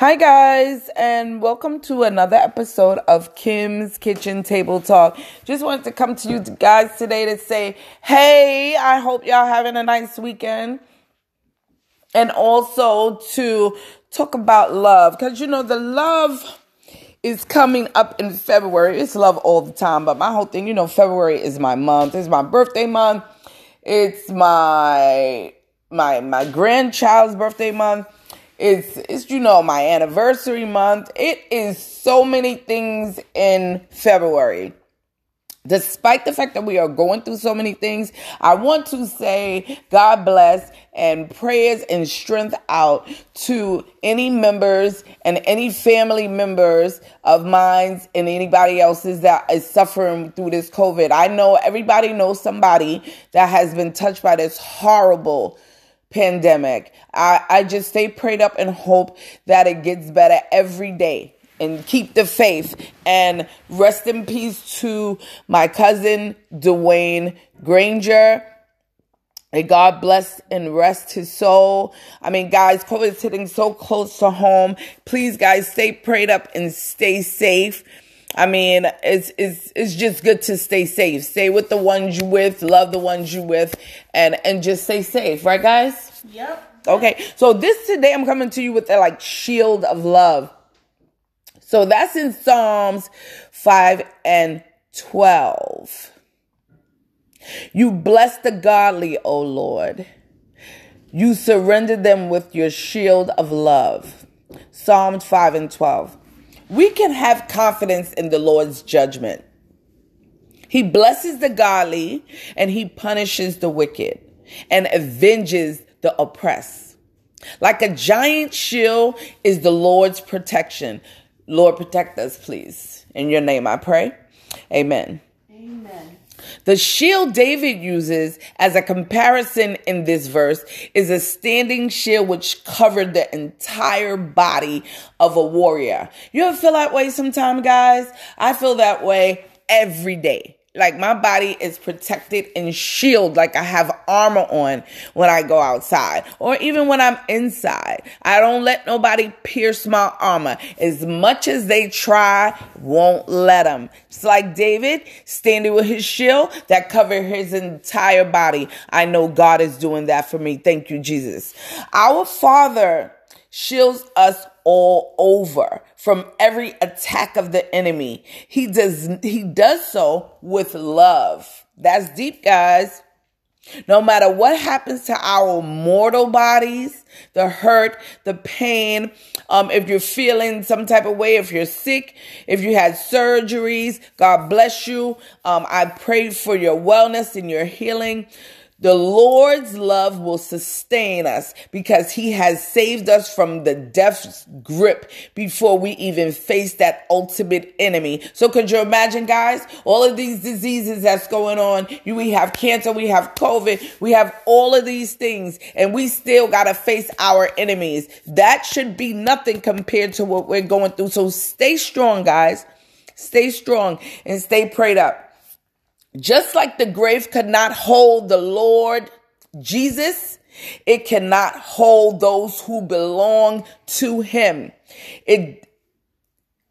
Hi, guys, and welcome to another episode of Kim's Kitchen Table Talk. Just wanted to come to you guys today to say, hey, I hope y'all having a nice weekend. And also to talk about love, because you know, the love is coming up in February. It's love all the time, but my whole thing, you know, February is my month. It's my birthday month. It's my my my grandchild's birthday month it's, it's, you know, my anniversary month. It is so many things in February. Despite the fact that we are going through so many things, I want to say God bless and prayers and strength out to any members and any family members of mine and anybody else's that is suffering through this COVID. I know everybody knows somebody that has been touched by this horrible pandemic. I, I just stay prayed up and hope that it gets better every day and keep the faith and rest in peace to my cousin Dwayne Granger. And God bless and rest his soul. I mean, guys, COVID is hitting so close to home. Please, guys, stay prayed up and stay safe. I mean, it's it's it's just good to stay safe. Stay with the ones you with, love the ones you with, and and just stay safe, right, guys? Yep. Okay, so this today I'm coming to you with a like shield of love. So that's in Psalms 5 and 12. You bless the godly, O Lord. You surrender them with your shield of love. Psalms 5 and 12 we can have confidence in the Lord's judgment. He blesses the godly and he punishes the wicked and avenges the oppressed. Like a giant shield is the Lord's protection. Lord, protect us, please. In your name I pray. Amen. The shield David uses as a comparison in this verse is a standing shield which covered the entire body of a warrior. You ever feel that way sometime, guys? I feel that way every day. Like my body is protected and shield like I have armor on when I go outside or even when I'm inside. I don't let nobody pierce my armor. As much as they try, won't let them. It's like David standing with his shield that covered his entire body. I know God is doing that for me. Thank you, Jesus. Our Father shields us all over from every attack of the enemy. He does he does so with love. That's deep, guys. No matter what happens to our mortal bodies, the hurt, the pain, um, if you're feeling some type of way, if you're sick, if you had surgeries, God bless you. Um, I pray for your wellness and your healing. The Lord's love will sustain us because he has saved us from the death's grip before we even face that ultimate enemy. So could you imagine guys, all of these diseases that's going on, we have cancer, we have COVID, we have all of these things and we still got to face our enemies. That should be nothing compared to what we're going through. So stay strong guys. Stay strong and stay prayed up. Just like the grave could not hold the Lord Jesus, it cannot hold those who belong to him. It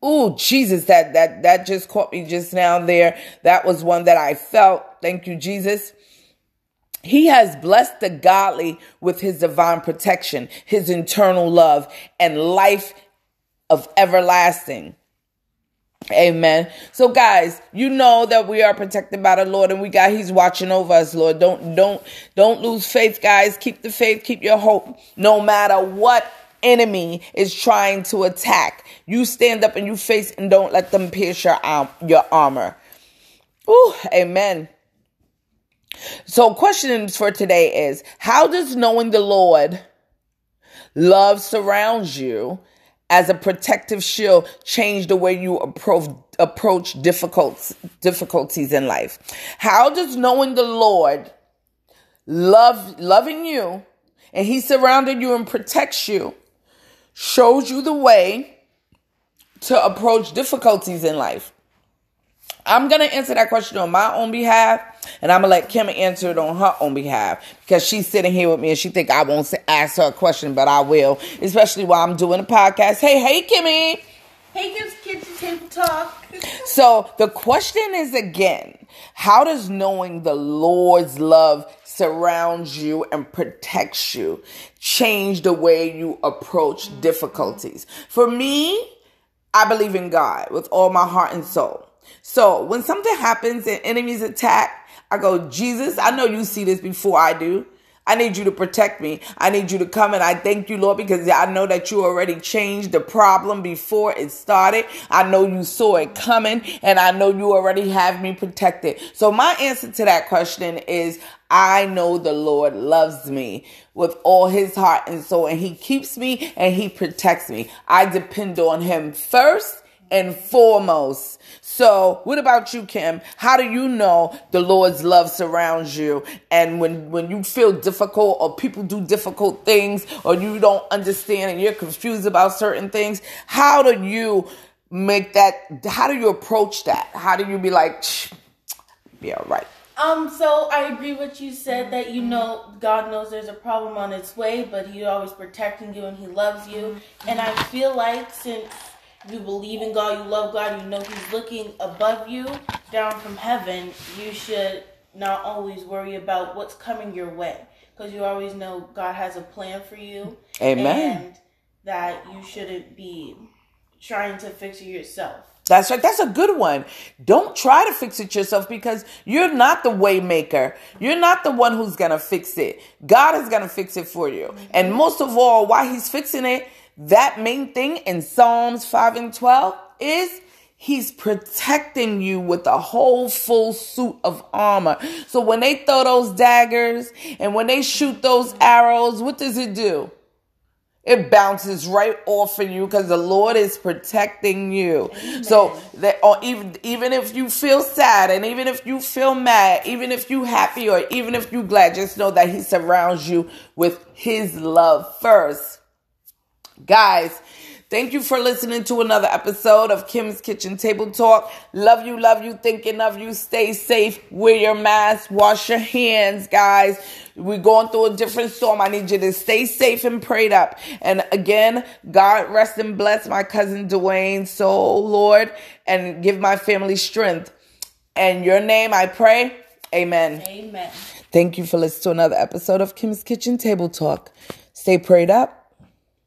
Oh, Jesus, that that that just caught me just now there. That was one that I felt. Thank you, Jesus. He has blessed the godly with his divine protection, his eternal love, and life of everlasting. Amen. So guys, you know that we are protected by the Lord and we got he's watching over us, Lord. Don't don't don't lose faith, guys. Keep the faith, keep your hope no matter what enemy is trying to attack. You stand up and you face and don't let them pierce your arm, your armor. Ooh, amen. So questions for today is how does knowing the Lord love surrounds you as a protective shield change the way you approach approach difficult difficulties in life. How does knowing the lord love loving you and he surrounded you and protects you shows you the way to approach difficulties in life I'm going to answer that question on my own behalf, and I'm going to let Kim answer it on her own behalf because she's sitting here with me and she think I won't ask her a question, but I will, especially while I'm doing a podcast. Hey, hey, Kimmy. Hey, Kim's Kitchen Table Talk. so the question is again, how does knowing the Lord's love surrounds you and protects you change the way you approach difficulties? For me, I believe in God with all my heart and soul. So when something happens and enemies attack, I go, Jesus, I know you see this before I do. I need you to protect me. I need you to come and I thank you, Lord, because I know that you already changed the problem before it started. I know you saw it coming and I know you already have me protected. So my answer to that question is I know the Lord loves me with all his heart and soul and he keeps me and he protects me. I depend on him first and foremost. So, what about you, Kim? How do you know the Lord's love surrounds you? And when, when you feel difficult or people do difficult things or you don't understand and you're confused about certain things, how do you make that, how do you approach that? How do you be like, yeah, right. Um, so I agree with you said that you know God knows there's a problem on its way, but He's always protecting you and He loves you. And I feel like since you believe in God, you love God, you know He's looking above you, down from heaven, you should not always worry about what's coming your way. Because you always know God has a plan for you. Amen. And that you shouldn't be trying to fix it yourself. That's right. That's a good one. Don't try to fix it yourself because you're not the way maker. You're not the one who's going to fix it. God is going to fix it for you. And mm-hmm. most of all, why he's fixing it, that main thing in Psalms 5 and 12 is He's protecting you with a whole full suit of armor. So when they throw those daggers and when they shoot those arrows, what does it do? It bounces right off of you because the Lord is protecting you. Amen. So that or even even if you feel sad and even if you feel mad, even if you happy or even if you glad, just know that He surrounds you with His love first. Guys, thank you for listening to another episode of Kim's Kitchen Table Talk. Love you, love you, thinking of you. Stay safe. Wear your mask. Wash your hands, guys. We're going through a different storm. I need you to stay safe and prayed up. And again, God rest and bless my cousin Dwayne, so Lord, and give my family strength. And your name, I pray. Amen. Amen. Thank you for listening to another episode of Kim's Kitchen Table Talk. Stay prayed up